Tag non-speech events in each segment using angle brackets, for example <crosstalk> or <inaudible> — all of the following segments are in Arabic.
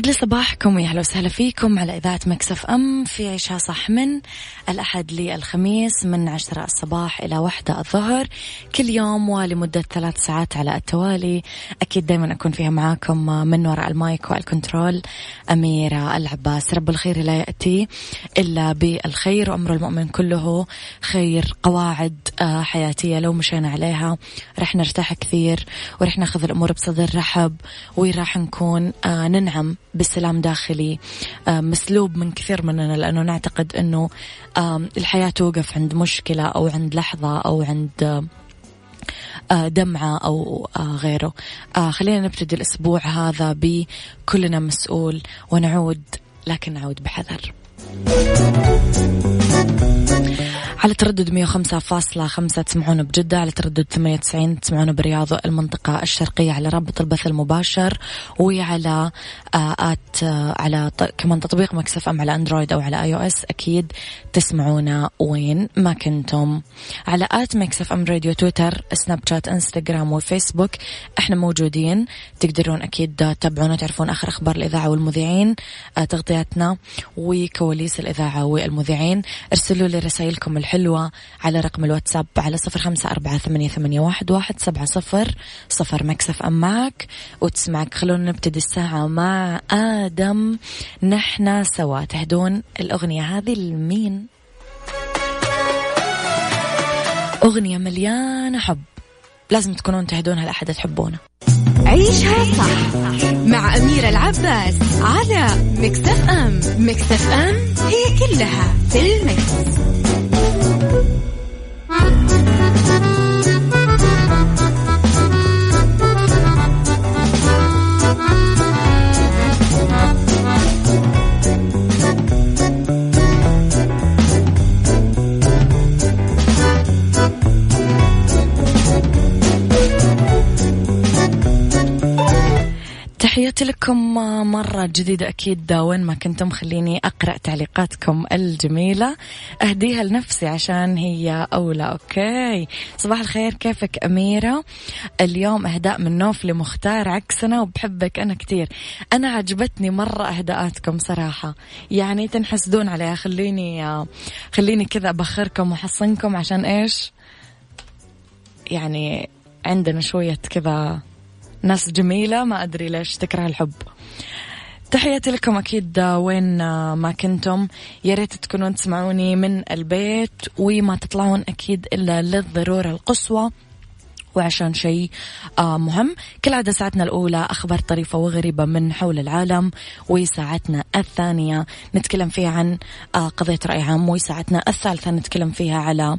يسعد لي صباحكم ويا أهلا وسهلا فيكم على إذاعة Mix FM في عيشها صح من الأحد للخميس من عشرة الصباح إلى واحدة الظهر. كل يوم ولمدة ثلاث ساعات على التوالي. أكيد دائما أكون فيها معاكم من وراء ال mic وال control اميره العباس رب الخير لا يأتي إلا بالخير وأمر المؤمن كله خير قواعد آه، حياتية لو مشينا عليها. رح نرتاح كثير ورح ناخذ الأمور بصدر رحب وراح نكون آه، ننعم. بسلام داخلي. آه، مسلوب من كثير مننا لأنه نعتقد أنه الحياة توقف عند مشكلة أو عند لحظة أو عند آه، دمعة أو آه، غيره. خلينا نبتدي الأسبوع هذا بكلنا مسؤول ونعود لكن نعود بحذر. على تردد 105.5 تسمعون بجدة على تردد 98 تسمعون برياض المنطقة الشرقية على رابط البث المباشر وعلى آه، at آه، على كمان تطبيق Mix FM على أندرويد أو على iOS أكيد تسمعونا وين ما كنتم. على at Mix FM Radio تويتر سناب شات إنستغرام وفيسبوك إحنا موجودين. تقدرون أكيد تتابعونا تعرفون آخر أخبار الإذاعة والمذيعين آه، تغطياتنا وكواليس الإذاعة والمذيعين. ارسلوا لي رسائلكم الحلوة. على رقم الواتساب على صفر خمسة أربعة ثمانية, ثمانية واحد, واحد سبعة صفر صفر Mix FM معك. وتسمعك خلونا نبتدي الساعة مع آدم. نحنا سوا. تهدون الأغنية هذه لمين؟ أغنية مليانة حب. لازم تكونون تهدونها لأحد تحبونه. عيشها صح مع أميرة العباس على Mix FM. Mix FM هي كلها في ال mix. لكم مرة جديدة أكيد وين ما كنتم خليني أقرأ تعليقاتكم الجميلة. أهديها لنفسي عشان هي أولى. أوكي. صباح الخير كيفك أميرة؟ اليوم أهداء من نوف لمختار عكسنا وبحبك أنا كتير. أنا عجبتني مرة أهداءاتكم صراحة. يعني تنحسدون عليها. خليني خليني كذا أبخركم وأحصنكم عشان إيش؟ يعني عندنا شوية كذا ناس جميلة ما أدري ليش تكره الحب. تحياتي لكم أكيد وين ما كنتم. يا ريت تكونون تسمعوني من البيت وما تطلعون أكيد إلا للضرورة القصوى وعشان شيء آه مهم. كل عادة ساعتنا الأولى أخبار طريفة وغريبة من حول العالم وساعتنا الثانية نتكلم فيها عن آه قضية رأي عام وساعتنا الثالثة نتكلم فيها على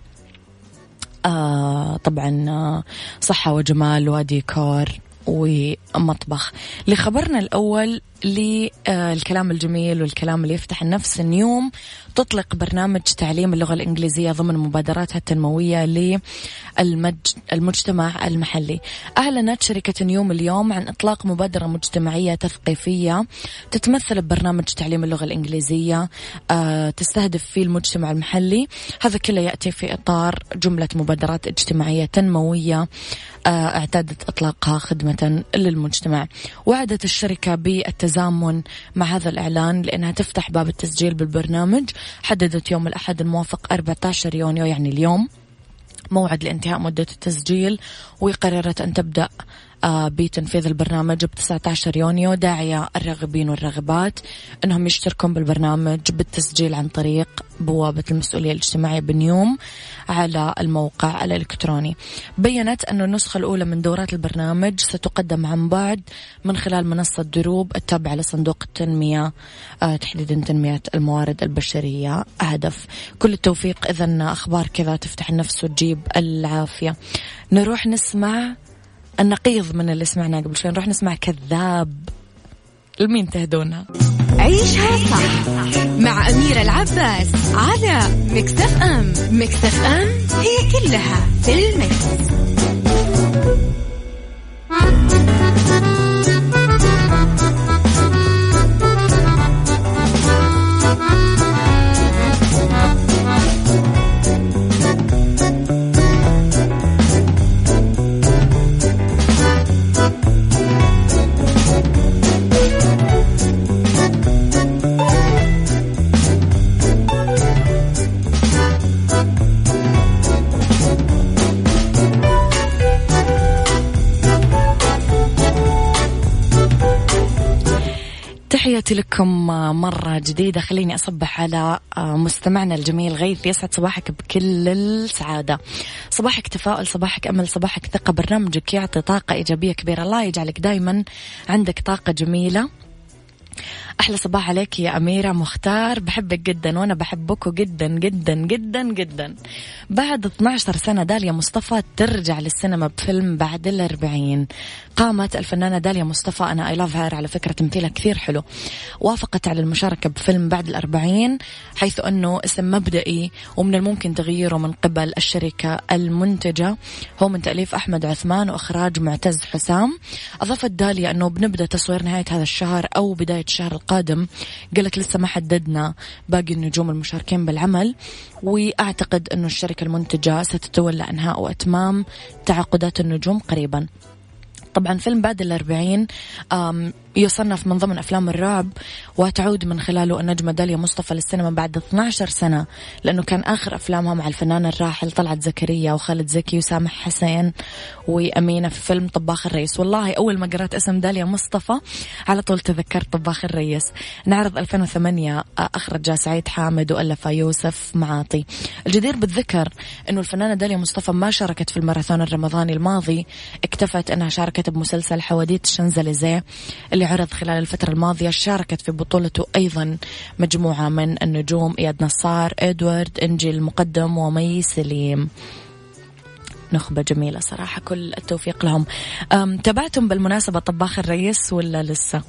آه طبعا آه صحة وجمال وديكور ومطبخ. لخبرنا الأول للكلام الجميل والكلام اللي يفتح النفس. نيوم تطلق برنامج تعليم اللغة الإنجليزية ضمن مبادراتها التنموية للمجتمع المحلي. أعلنت شركة نيوم اليوم عن إطلاق مبادرة مجتمعية تثقيفية تتمثل ببرنامج تعليم اللغة الإنجليزية آه، تستهدف فيه المجتمع المحلي. هذا كله يأتي في إطار جملة مبادرات اجتماعية تنموية آه، اعتادت إطلاقها خدمة للمجتمع. وعدت الشركة بالتزامن مع هذا الإعلان لأنها تفتح باب التسجيل بالبرنامج حددت يوم الأحد الموافق 14 يونيو يعني اليوم موعد لانتهاء مدة التسجيل وقررت أن تبدأ بتنفيذ البرنامج ب 19 يونيو داعية الراغبين والراغبات أنهم يشتركون بالبرنامج بالتسجيل عن طريق بوابة المسؤولية الاجتماعية بنيوم على الموقع الإلكتروني. بينت أن النسخة الأولى من دورات البرنامج ستقدم عن بعد من خلال منصة دروب التابعة لصندوق التنمية آه، تحديدا تنمية الموارد البشرية. هدف. كل التوفيق. إذا أخبار كذا تفتح النفس وتجيب العافية. نروح نسمع النقيض من اللي سمعناه قبل شوي. نروح نسمع كذاب. لمين تهدونها عيشها صح مع أميرة العباس على مكتف أم. مكتف أم هي كلها في المكس. لكم مرة جديدة. خليني أصبح على مستمعنا الجميل غيث. يسعد صباحك بكل السعادة. صباحك تفاؤل صباحك أمل صباحك ثقة. برنامجك يعطي طاقة إيجابية كبيرة. الله يجعلك دايما عندك طاقة جميلة. أحلى صباح عليك يا أميرة مختار. بحبك جدا وأنا بحبكم جدا جدا جدا جدا. بعد 12 سنة داليا مصطفى ترجع للسينما بفيلم بعد الأربعين. قامت الفنانة داليا مصطفى أنا أي لاف هير على فكرة تمثيلها كثير حلو وافقت على المشاركة بفيلم بعد الأربعين حيث أنه اسم مبدئي ومن الممكن تغييره من قبل الشركة المنتجة. هو من تأليف أحمد عثمان وإخراج معتز حسام. أضافت داليا أنه بنبدأ تصوير نهاية هذا الشهر أو بداية الشهر القادم قالت لسه ما حددنا باقي النجوم المشاركين بالعمل وأعتقد أنه الشركة المنتجة ستتولى إنهاء وإتمام تعاقدات النجوم قريبا. طبعا فيلم بعد الأربعين يصنف من ضمن أفلام الرعب وتعود من خلاله النجمة داليا مصطفى للسينما بعد 12 سنة لأنه كان آخر أفلامها مع الفنان الراحل طلعت زكريا وخالد زكي وسامح حسين وأمينة في فيلم طباخ الرئيس والله أول ما قرأت اسم داليا مصطفى على طول تذكرت طباخ الرئيس نعرض 2008 أخرج سعيد حامد وألف يوسف معاطي. الجدير بالذكر أنه الفنانة داليا مصطفى ما شاركت في الماراثون الرمضاني الماضي اكتفت أنها شاركت بمسلسل حواديت الشنزليزيه اللي عرض خلال الفترة الماضية شاركت في بطولته أيضا مجموعة من النجوم إياد نصار إدوارد إنجي المقدم ومي سليم نخبة جميلة صراحة كل التوفيق لهم تابعتم بالمناسبة طباخ الرئيس ولا لسه؟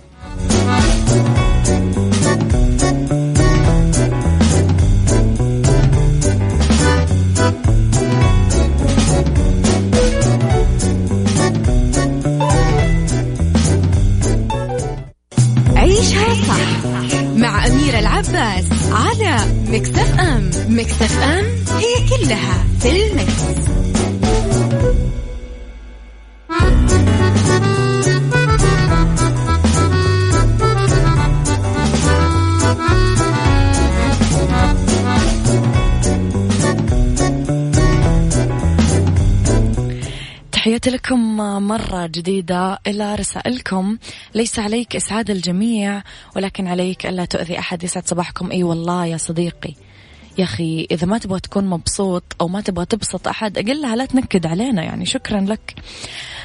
مرة جديدة إلى رسائلكم. ليس عليك إسعاد الجميع ولكن عليك ألا تؤذي أحد. يسعد صباحكم. أي والله يا صديقي. يا أخي إذا ما تبغى تكون مبسوط أو ما تبغى تبسط أحد أقلها لا تنكد علينا يعني. شكرا لك.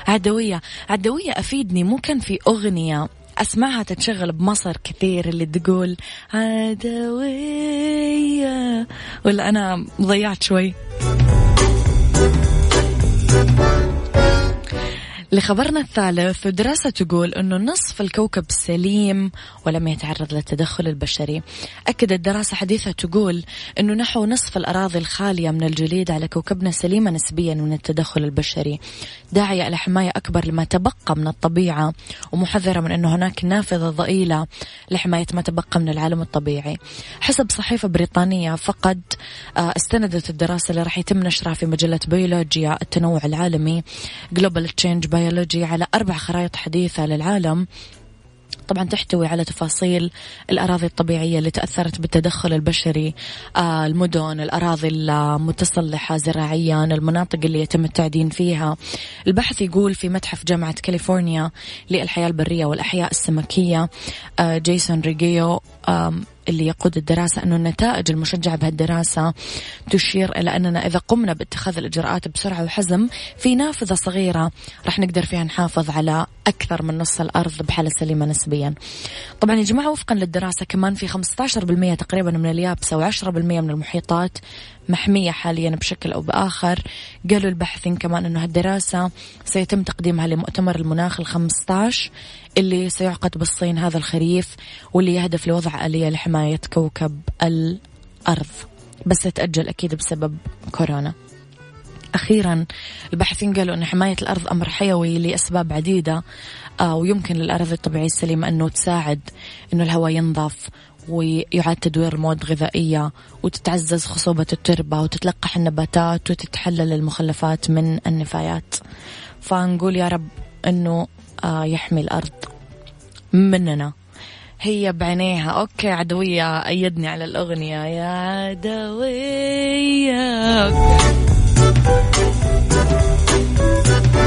عدوية. عدوية أفيدني. مو كان في أغنية أسمعها تتشغل بمصر كثير اللي تقول عدوية. ولا أنا ضيعت شوي. لخبرنا الثالث ودراسة تقول أنه نصف الكوكب سليم ولم يتعرض للتدخل البشري. أكدت دراسة حديثة تقول أنه نحو نصف الأراضي الخالية من الجليد على كوكبنا سليمة نسبيا من التدخل البشري. داعية إلى حماية أكبر لما تبقى من الطبيعة ومحذرة من أنه هناك نافذة ضئيلة لحماية ما تبقى من العالم الطبيعي. حسب صحيفة بريطانية فقد آه، استندت الدراسة اللي راح يتم نشرها في مجلة بيولوجيا التنوع العالمي Global Change Biology على أربع خرائط حديثة للعالم. طبعا تحتوي على تفاصيل الأراضي الطبيعية اللي تأثرت بالتدخل البشري آه، المدن الأراضي المستصلحة زراعيا المناطق اللي يتم التعدين فيها. البحث يقول في متحف جامعة كاليفورنيا للحياة البرية والأحياء السمكية آه، جيسون ريجيو اللي يقود الدراسة أنه النتائج المشجعة بهالدراسة تشير إلى أننا إذا قمنا باتخاذ الإجراءات بسرعة وحزم في نافذة صغيرة راح نقدر فيها نحافظ على أكثر من نص الأرض بحالة سليمة نسبيا. طبعا يا جماعة وفقا للدراسة كمان في 15% تقريبا من اليابسة و10% من المحيطات محمية حاليا بشكل أو بآخر. قالوا الباحثين كمان أنه هالدراسة سيتم تقديمها لمؤتمر المناخ الخمسة اللي سيعقد بالصين هذا الخريف واللي يهدف لوضع آلية لحماية كوكب الأرض. بس تأجل أكيد بسبب كورونا. أخيرا الباحثين قالوا أن حماية الأرض أمر حيوي لأسباب عديدة آه ويمكن للأراضي الطبيعية السليمة أنه تساعد أنه الهواء ينظف ويعاد تدوير المواد الغذائية وتتعزز خصوبة التربة وتتلقح النباتات وتتحلل المخلفات من النفايات. فنقول يا رب أنه آه يحمي الأرض مننا. هي بعينيها أوكي عدوية أيدني على الأغنية. يا عدوية. عيش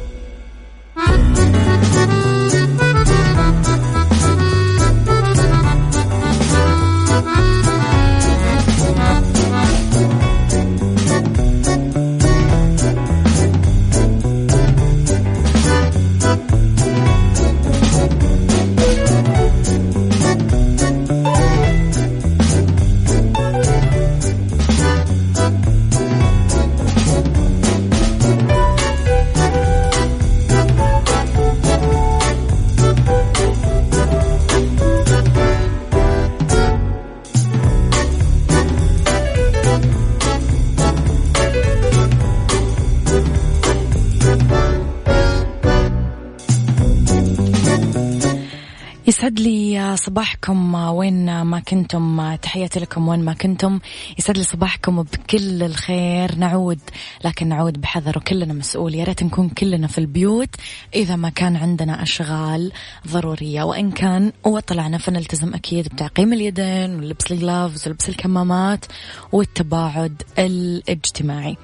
صباحكم وين ما كنتم تحياتي لكم وين ما كنتم. يسعد لي صباحكم بكل الخير. نعود لكن نعود بحذر وكلنا مسؤول. يا ريت نكون كلنا في البيوت إذا ما كان عندنا أشغال ضرورية. وإن كان وطلعنا فنلتزم أكيد بتعقيم اليدين ولبس الجلافز ولبس الكمامات والتباعد الاجتماعي.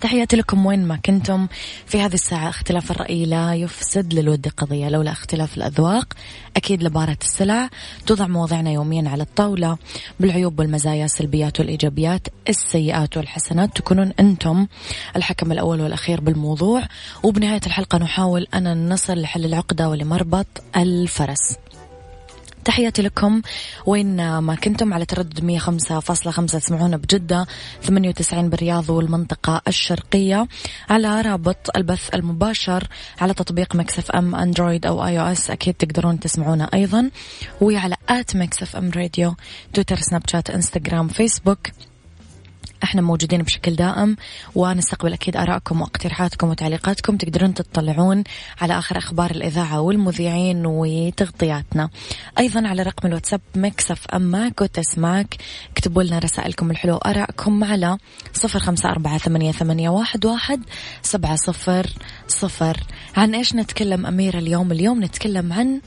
تحياتي لكم وين ما كنتم. في هذه الساعة اختلاف الرأي لا يفسد للود قضية لولا اختلاف الأذواق أكيد لبارة السلع توضع مواضيعنا يوميا على الطاولة. بالعيوب والمزايا السلبيات والإيجابيات السيئات والحسنات تكونون أنتم الحكم الأول والأخير بالموضوع. وبنهاية الحلقة نحاول أن نصل لحل العقدة ولمربط الفرس. تحياتي لكم. وين ما كنتم على تردد 105.5 تسمعونا بجدة 98 بالرياض والمنطقة الشرقية على رابط البث المباشر على تطبيق Mix FM أندرويد أو iOS أكيد تقدرون تسمعونا أيضا. وعلى at Mix FM Radio تويتر سناب شات إنستغرام فيسبوك. إحنا موجودين بشكل دائم ونستقبل أكيد آرائكم واقتراحاتكم وتعليقاتكم. تقدرون تطلعون على آخر أخبار الإذاعة والمذيعين وتغطياتنا. أيضا على رقم الواتساب Mix FM معك وتسمعك اكتبوا لنا رسائلكم الحلوة وآرائكم على صفر خمسة أربعة ثمانية, ثمانية واحد, واحد سبعة صفر صفر. عن إيش نتكلم اميره اليوم؟ اليوم نتكلم عن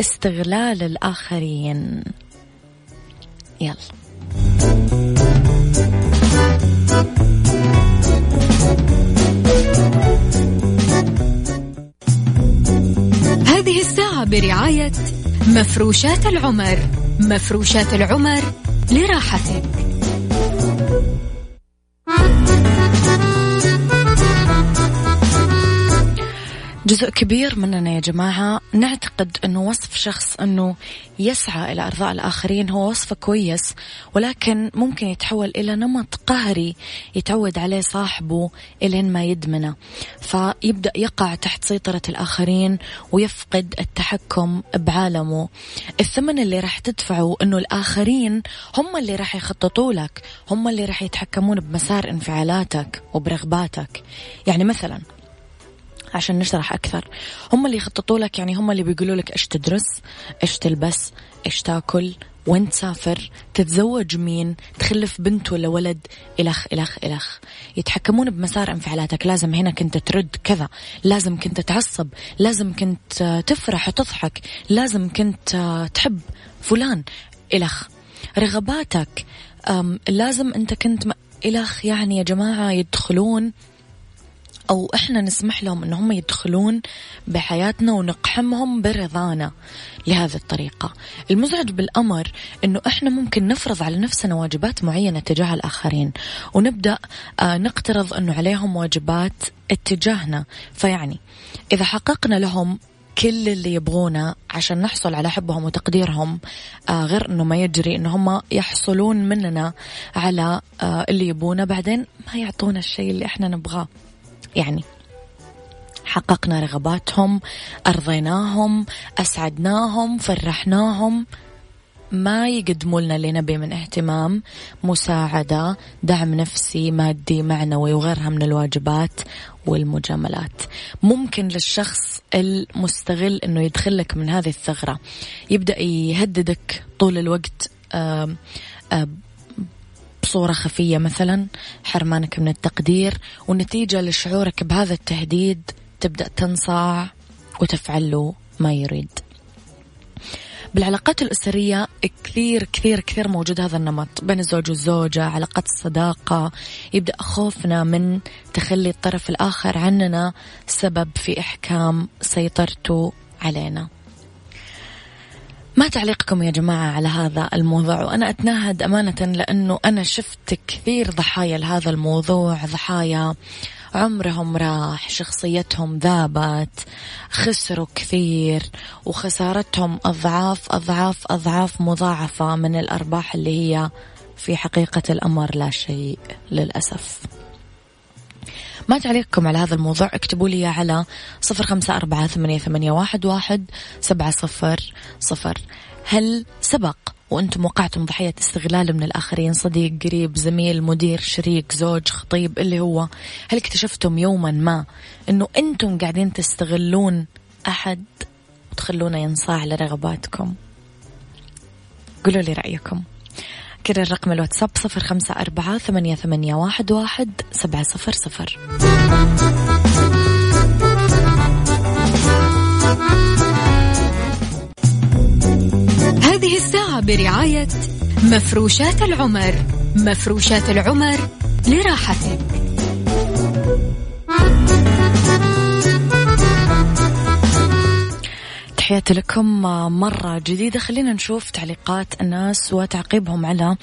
استغلال الآخرين. يلا. هذه الساعة برعاية مفروشات العمر. مفروشات العمر لراحتك. جزء كبير مننا يا جماعة. نعتقد أنه وصف شخص أنه يسعى إلى إرضاء الآخرين هو وصف كويس ولكن ممكن يتحول إلى نمط قهري يتعود عليه صاحبه إلين ما يدمنه. فيبدأ يقع تحت سيطرة الآخرين ويفقد التحكم بعالمه. الثمن اللي راح تدفعه أنه الآخرين هم اللي راح يخططوا لك هم اللي راح يتحكمون بمسار انفعالاتك وبرغباتك. يعني مثلا عشان نشرح أكثر. هم اللي يخططوا لك يعني هم اللي بيقولوا لك إيش تدرس إيش تلبس إيش تاكل وين تسافر تتزوج مين تخلف بنت ولا ولد إلخ إلخ إلخ. يتحكمون بمسار انفعالاتك. لازم هنا كنت ترد كذا. لازم كنت تعصب. لازم كنت تفرح وتضحك. لازم كنت تحب فلان. إلخ. رغباتك. لازم أنت كنت إلخ يعني يا جماعة يدخلون أو إحنا نسمح لهم إن هم يدخلون بحياتنا ونقحمهم برضانا لهذه الطريقة. المزعج بالأمر إنه إحنا ممكن نفرض على نفسنا واجبات معينة تجاه الآخرين ونبدأ آه، نقترض إنه عليهم واجبات اتجاهنا. فيعني إذا حققنا لهم كل اللي يبغونه عشان نحصل على حبهم وتقديرهم آه غير إنه ما يجري إنه هم يحصلون مننا على آه اللي يبونه بعدين ما يعطونا الشيء اللي إحنا نبغاه. يعني حققنا رغباتهم أرضيناهم أسعدناهم فرحناهم. ما يقدموا لنا اللي نبي من اهتمام مساعدة دعم نفسي مادي معنوي وغيرها من الواجبات والمجاملات. ممكن للشخص المستغل أنه يدخلك من هذه الثغرة. يبدأ يهددك طول الوقت آآ آآ بصورة خفية مثلا حرمانك من التقدير ونتيجة لشعورك بهذا التهديد تبدأ تنصاع وتفعل له ما يريد. بالعلاقات الأسرية كثير كثير كثير موجود هذا النمط بين الزوج والزوجة علاقات الصداقة. يبدأ خوفنا من تخلي الطرف الآخر عننا سبب في إحكام سيطرته علينا. ما تعليقكم يا جماعة على هذا الموضوع؟ وأنا أتناهد أمانة لأنه أنا شفت كثير ضحايا لهذا الموضوع ضحايا عمرهم راح شخصيتهم ذابت خسروا كثير وخسارتهم أضعاف أضعاف أضعاف مضاعفة من الأرباح اللي هي في حقيقة الأمر لا شيء للأسف. ما تعليقكم على هذا الموضوع اكتبوا لي على صفر خمسة أربعة ثمانية, ثمانية واحد, واحد سبعة صفر صفر. هل سبق وأنتم وقعتم ضحية استغلال من الآخرين؟ صديق قريب زميل مدير شريك زوج خطيب اللي هو. هل اكتشفتم يوما ما أنه أنتم قاعدين تستغلون أحد وتخلونه ينصاع لرغباتكم؟ قولوا لي رأيكم. كده الرقم الواتساب صفر خمسة أربعة ثمانية, ثمانية واحد, واحد سبعة صفر صفر. هذه الساعة برعاية مفروشات العمر. مفروشات العمر لراحتك. تحياتي لكم مرة جديدة. خلينا نشوف تعليقات الناس وتعقيبهم على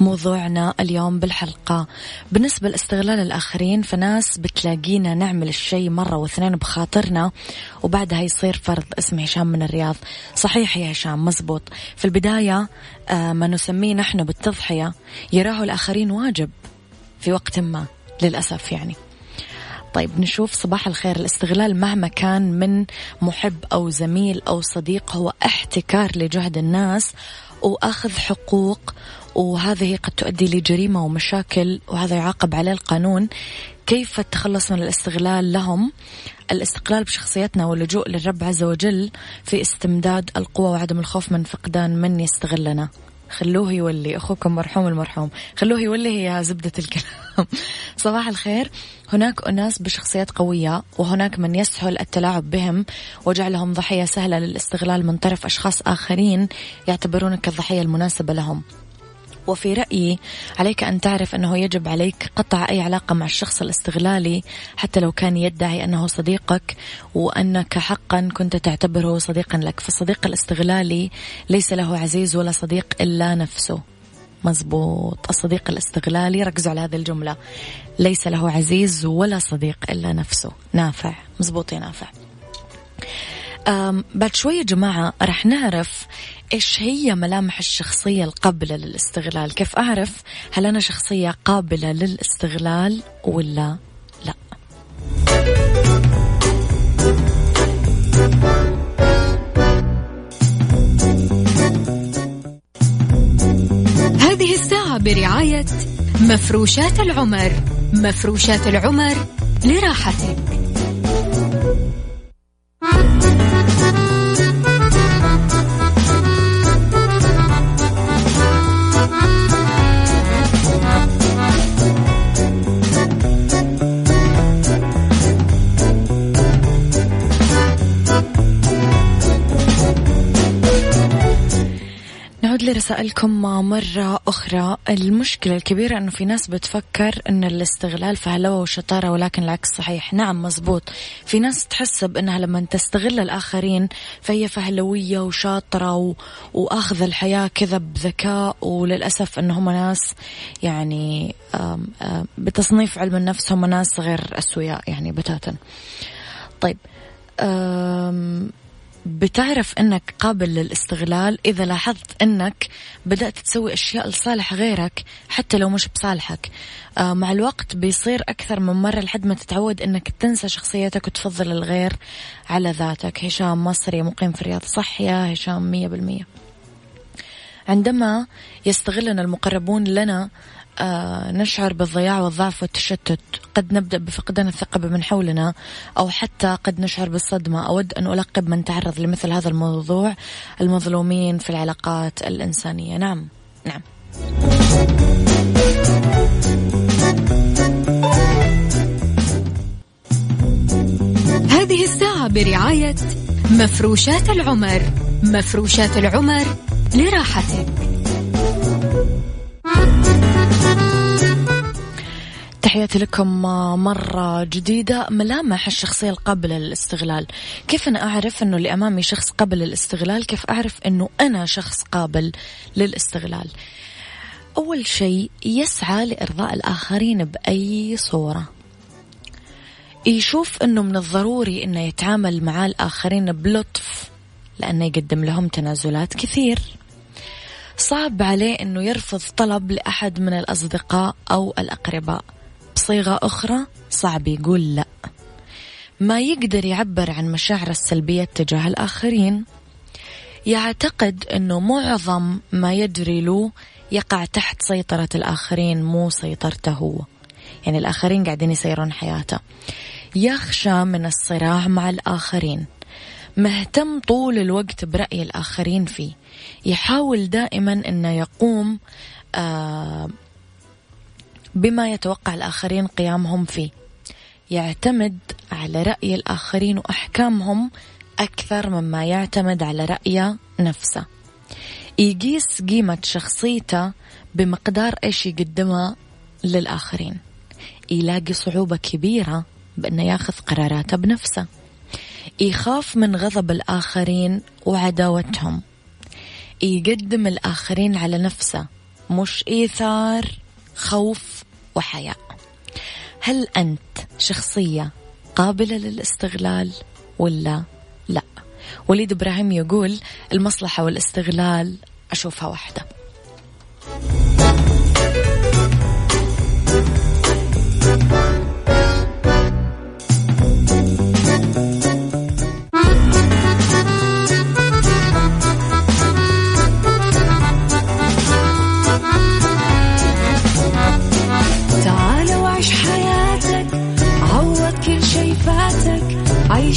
موضوعنا اليوم بالحلقة. بالنسبة لاستغلال الآخرين فناس بتلاقينا نعمل الشيء مرة واثنين بخاطرنا وبعدها يصير فرض اسم هشام من الرياض. صحيح يا هشام مزبوط. في البداية آه، ما نسميه نحن بالتضحية يراه الآخرين واجب في وقت ما للأسف يعني. طيب نشوف صباح الخير. الاستغلال مهما كان من محب أو زميل أو صديق هو احتكار لجهد الناس وأخذ حقوق وهذه قد تؤدي لجريمة ومشاكل وهذا يعاقب عليه القانون. كيف التخلص من الاستغلال لهم؟ الاستقلال بشخصيتنا واللجوء للرب عز وجل في استمداد القوة وعدم الخوف من فقدان من يستغلنا. خلوه يولي. أخوكم مرحوم المرحوم. خلوه يولي هي زبدة الكلام. <laughs> صباح الخير. هناك أناس بشخصيات قوية وهناك من يسهل التلاعب بهم وجعلهم ضحية سهلة للاستغلال من طرف أشخاص آخرين يعتبرونك الضحية المناسبة لهم. وفي رأيي عليك أن تعرف أنه يجب عليك قطع أي علاقة مع الشخص الاستغلالي حتى لو كان يدعي أنه صديقك وأنك حقا كنت تعتبره صديقا لك. فالصديق الاستغلالي ليس له عزيز ولا صديق إلا نفسه. مزبوط. الصديق الاستغلالي ركزوا على هذه الجملة. ليس له عزيز ولا صديق إلا نفسه. نافع. مزبوط يا نافع. بعد شوية جماعة رح نعرف إيش هي ملامح الشخصية القابلة للاستغلال. كيف أعرف هل أنا شخصية قابلة للاستغلال ولا لا؟ هذه الساعة برعاية مفروشات العمر. مفروشات العمر لراحتك. لرسائلكم مرة أخرى المشكلة الكبيرة أنه في ناس بتفكر أن الاستغلال فهلوة وشطارة ولكن العكس صحيح. نعم مزبوط. في ناس تحسب أنها لما تستغل الآخرين فهي فهلوية وشاطرة و... وأخذ الحياة كذا بذكاء وللأسف أنهم ناس يعني آم آم بتصنيف علم النفس هم ناس غير أسوياء يعني بتاتا. طيب بتعرف إنك قابل للاستغلال إذا لاحظت إنك بدأت تسوي أشياء لصالح غيرك حتى لو مش بصالحك. آه مع الوقت بيصير أكثر من مرة لحد ما تتعود إنك تنسى شخصيتك وتفضل الغير على ذاتك. هشام مصري مقيم في الرياض صح يا هشام مية بالمية. عندما يستغلنا المقربون لنا نشعر بالضياع والضعف والتشتت. قد نبدأ بفقدان الثقة بمن حولنا أو حتى قد نشعر بالصدمة. أود أن ألقب من تعرض لمثل هذا الموضوع المظلومين في العلاقات الإنسانية. نعم. نعم. هذه الساعة برعاية مفروشات العمر. مفروشات العمر لراحتك. تحياتي لكم مرة جديدة ملامح الشخصية القابلة للاستغلال كيف أنا أعرف أنه اللي أمامي شخص قابل للاستغلال كيف أعرف أنه أنا شخص قابل للاستغلال؟ أول شيء يسعى لإرضاء الآخرين بأي صورة. يشوف أنه من الضروري أنه يتعامل مع الآخرين بلطف لأنه يقدم لهم تنازلات كثير. صعب عليه أنه يرفض طلب لأحد من الأصدقاء أو الأقرباء. بصيغة أخرى صعب يقول لا. ما يقدر يعبر عن مشاعره السلبية تجاه الآخرين. يعتقد أنه معظم ما يجري له يقع تحت سيطرة الآخرين مو سيطرته. هو يعني الآخرين قاعدين يسيرون حياته. يخشى من الصراع مع الآخرين. مهتم طول الوقت برأي الآخرين فيه. يحاول دائما أنه يقوم آه بما يتوقع الآخرين قيامهم فيه. يعتمد على رأي الآخرين وأحكامهم أكثر مما يعتمد على رأيه نفسه. يقيس قيمة شخصيته بمقدار إيش يقدمها للآخرين. يلاقي صعوبة كبيرة بأنه ياخذ قراراته بنفسه. يخاف من غضب الآخرين وعداوتهم. يقدم الآخرين على نفسه مش إيثار خوف وحياء هل أنت شخصية قابلة للاستغلال ولا لا؟ وليد إبراهيم يقول المصلحة والاستغلال أشوفها واحدة.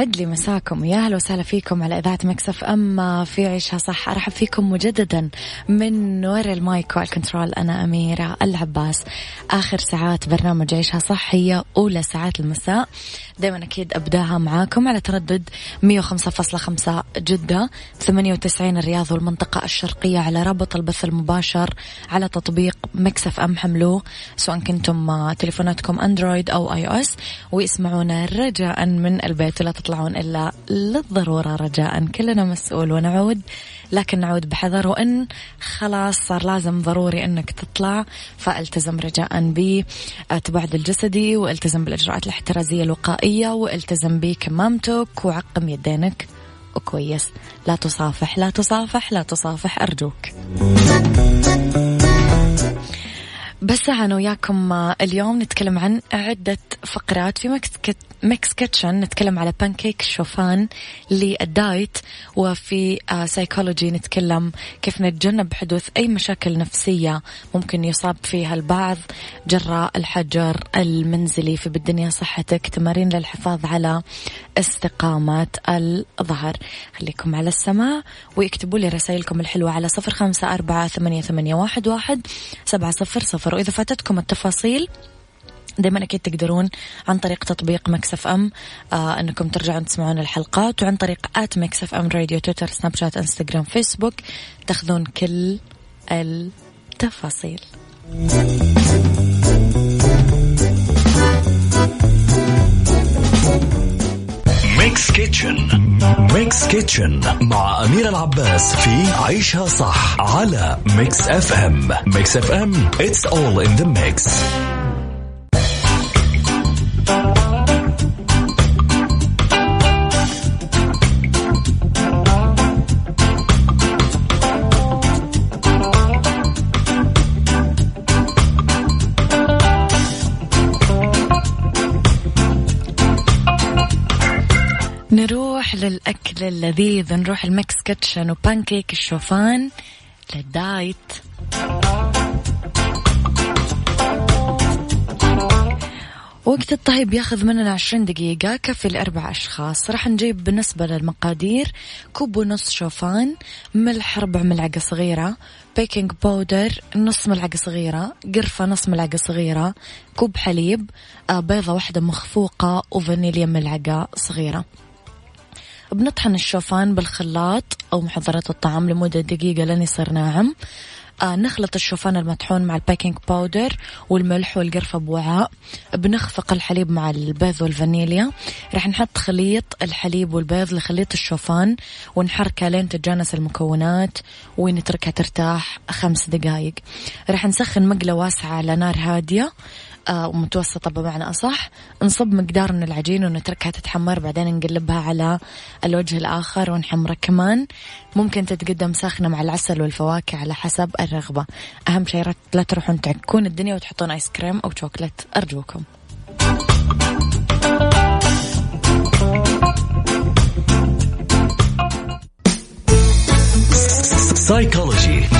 يسعد لي مساكم. يا أهلا وسهلا فيكم على إذاعة Mix FM في عيشها صح. أرحب فيكم مجددا من وراء ال mic وال control. أنا أميرة العباس. آخر ساعات برنامج عيشها صح هي أولى ساعات المساء. دائما أكيد أبداها معاكم على تردد 105.5 جدة 98 الرياض والمنطقة الشرقية على رابط البث المباشر على تطبيق Mix FM. حملوه سواء كنتم تليفوناتكم اندرويد أو iOS ويسمعونا رجاء من البيت. ولا تطلعون إلا للضرورة رجاء. كلنا مسؤول ونعود لكن نعود بحذر وإن خلاص صار لازم ضروري أنك تطلع. فالتزم رجاء بالتباعد الجسدي والتزم بالإجراءات الاحترازية الوقائية والتزم بكمامتك وعقم يدينك. وكويس. لا تصافح لا تصافح لا تصافح أرجوك. بس أنا وياكم اليوم نتكلم عن عدة فقرات. في Mix Mix Kitchen نتكلم على بانكيك الشوفان لل diet. وفي سايكولوجي آه، نتكلم كيف نتجنب حدوث أي مشاكل نفسية ممكن يصاب فيها البعض. جراء الحجر المنزلي في بالدنيا صحتك. تمارين للحفاظ على استقامة الظهر. خليكم على السمع واكتبوا لي رسائلكم الحلوة على صفر خمسة أربعة ثمانية, واحد سبعة صفر صفر. وإذا فاتتكم التفاصيل دائما أكيد تقدرون عن طريق تطبيق Mix FM آه أنكم ترجعون تسمعون الحلقات وعن طريق at Mix FM Radio تويتر سناب شات إنستغرام فيسبوك تأخذون كل التفاصيل. Mix Kitchen. Mix Kitchen مع أميرة العباس في عيشها صح على Mix FM. Mix FM it's all in the mix. نروح للأكل اللذيذ نروح ال Mix Kitchen و pancake الشوفان لل diet وقت الطهي بياخذ مننا عشرين دقيقة كفي لأربع أشخاص. راح نجيب بالنسبة للمقادير كوب ونص شوفان ملح ربع ملعقة صغيرة baking powder نص ملعقة صغيرة قرفة نص ملعقة صغيرة كوب حليب آه، بيضة واحدة مخفوقة وفانيليا ملعقة صغيرة. بنطحن الشوفان بالخلاط أو محضرات الطعام لمدة دقيقة لين يصير ناعم. نخلط الشوفان المطحون مع البيكنج باودر والملح والقرفة بوعاء. بنخفق الحليب مع البيض والفانيليا. راح نحط خليط الحليب والبيض لخليط الشوفان ونحركه لين تتجانس المكونات ونتركها ترتاح خمس دقايق. راح نسخن مقلة واسعة على نار هادية. آه، متوسطة بمعنى أصح. نصب مقدار من العجين ونتركها تتحمر بعدين نقلبها على الوجه الآخر ونحمره كمان. ممكن تتقدم ساخنة مع العسل والفواكه على حسب الرغبة. أهم شيء لا تروحون تعكون الدنيا وتحطون آيس كريم أو شوكولات أرجوكم. سايكولوجي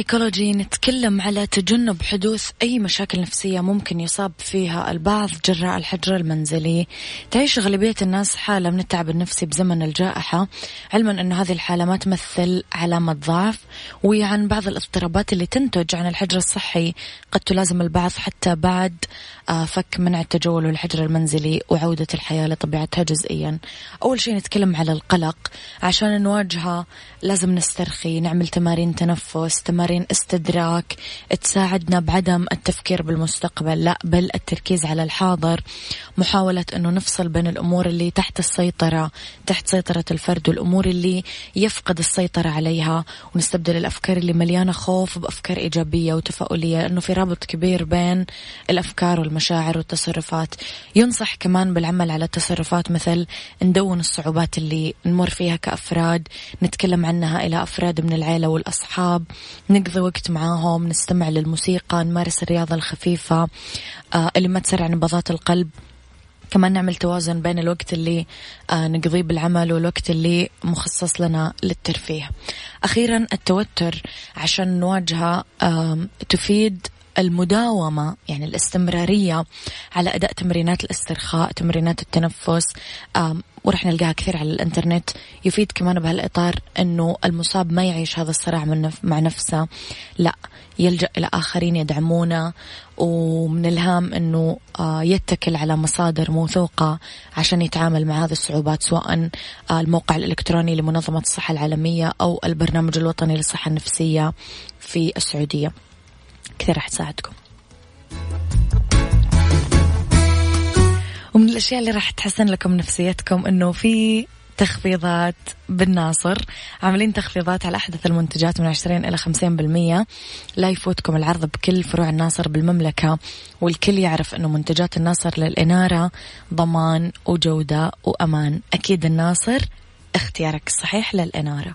سيكولوجي نتكلم على تجنب حدوث أي مشاكل نفسية ممكن يصاب فيها البعض جراء الحجر المنزلي. تعيش غالبية الناس حالة من التعب النفسي بزمن الجائحة علما أن هذه الحالة ما تمثل علامة ضعف وعن بعض الاضطرابات اللي تنتج عن الحجر الصحي. قد تلازم البعض حتى بعد آه، فك منع التجول والحجر المنزلي وعودة الحياة لطبيعتها جزئيا. أول شيء نتكلم على القلق. عشان نواجهه لازم نسترخي نعمل تمارين تنفس تمارين استدراك تساعدنا بعدم التفكير بالمستقبل لا بل التركيز على الحاضر. محاولة أنه نفصل بين الأمور اللي تحت السيطرة تحت سيطرة الفرد والأمور اللي يفقد السيطرة عليها. ونستبدل الأفكار اللي مليانة خوف بأفكار إيجابية وتفاؤلية أنه في رابط كبير بين الأفكار والمشاعر والتصرفات. ينصح كمان بالعمل على التصرفات مثل ندون الصعوبات اللي نمر فيها كأفراد نتكلم عنها إلى أفراد من العيلة والأصحاب نقضي وقت معاهم نستمع للموسيقى نمارس الرياضة الخفيفة آه اللي ما تسرع نبضات القلب. كمان نعمل توازن بين الوقت اللي آه نقضيه بالعمل والوقت اللي مخصص لنا للترفيه. أخيرا التوتر عشان نواجهه تفيد المداومة يعني الاستمرارية على أداء تمرينات الاسترخاء تمرينات التنفس. ورح نلقاها كثير على الإنترنت. يفيد كمان بهالإطار أنه المصاب ما يعيش هذا الصراع من مع نفسه. لا يلجأ إلى آخرين يدعمونه. ومن الهام أنه يتكل على مصادر موثوقة عشان يتعامل مع هذه الصعوبات سواء الموقع الإلكتروني لمنظمة الصحة العالمية أو البرنامج الوطني للصحة النفسية في السعودية. كثير راح تساعدكم. ومن الأشياء اللي راح تحسن لكم نفسيتكم أنه في تخفيضات بالناصر. عاملين تخفيضات على أحدث المنتجات من 20 إلى 50% لا يفوتكم العرض بكل فروع الناصر بالمملكة والكل يعرف أنه منتجات الناصر للإنارة ضمان وجودة وأمان. أكيد الناصر اختيارك الصحيح للإنارة.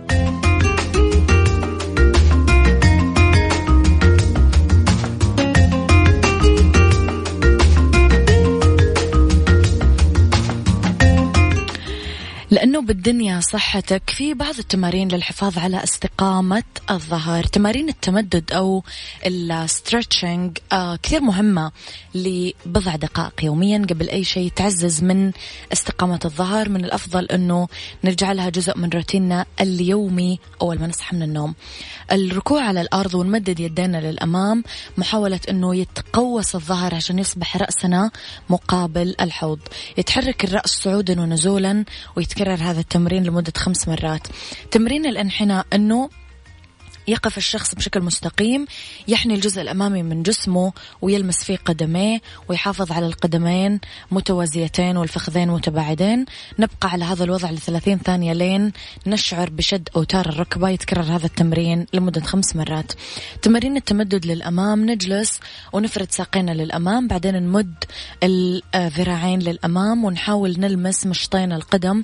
لأنه بالدنيا صحتك في بعض التمارين للحفاظ على استقامة الظهر تمارين التمدد أو الستريتشنج آه كثير مهمة لبضع دقائق يوميا قبل أي شيء تعزز من استقامة الظهر. من الأفضل أنه نجعلها جزء من روتيننا اليومي أول ما نصحى من النوم. الركوع على الأرض ونمدد يدينا للأمام محاولة أنه يتقوس الظهر عشان يصبح رأسنا مقابل الحوض. يتحرك الرأس صعودا ونزولا ويتكرر يتكرر هذا التمرين لمدة خمس مرات. تمرين الأنحناء أنه يقف الشخص بشكل مستقيم يحني الجزء الأمامي من جسمه ويلمس فيه قدميه ويحافظ على القدمين متوازيتين والفخذين متباعدين. نبقى على هذا الوضع لثلاثين ثانية لين نشعر بشد أوتار الركبة يتكرر هذا التمرين لمدة خمس مرات. تمارين التمدد للأمام نجلس ونفرد ساقينا للأمام بعدين نمد الذراعين للأمام ونحاول نلمس مشطين القدم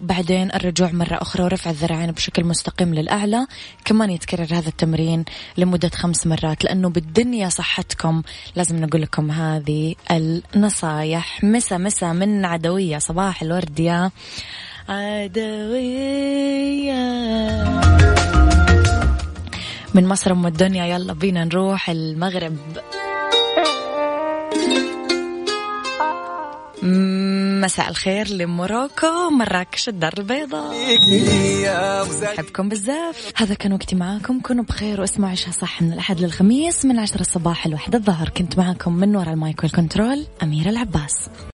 بعدين الرجوع مرة أخرى ورفع الذراعين بشكل مستقيم للأعلى. كمان يتكرر هذا التمرين لمدة خمس مرات لأنه بالدنيا صحتكم. لازم نقول لكم هذه النصايح. مسا مسا من عدوية صباح الورد يا عدوية. من مصر أم الدنيا يلا بينا نروح المغرب. مساء الخير لموروكو مراكش الدار البيضاء. أحبكم بزاف. هذا كان وقتي معاكم. كونوا بخير واسمعوا عشها صح من الأحد للخميس من عشرة الصباح الواحدة الظهر. كنت معاكم من وراء المايك والكنترول أميرة العباس.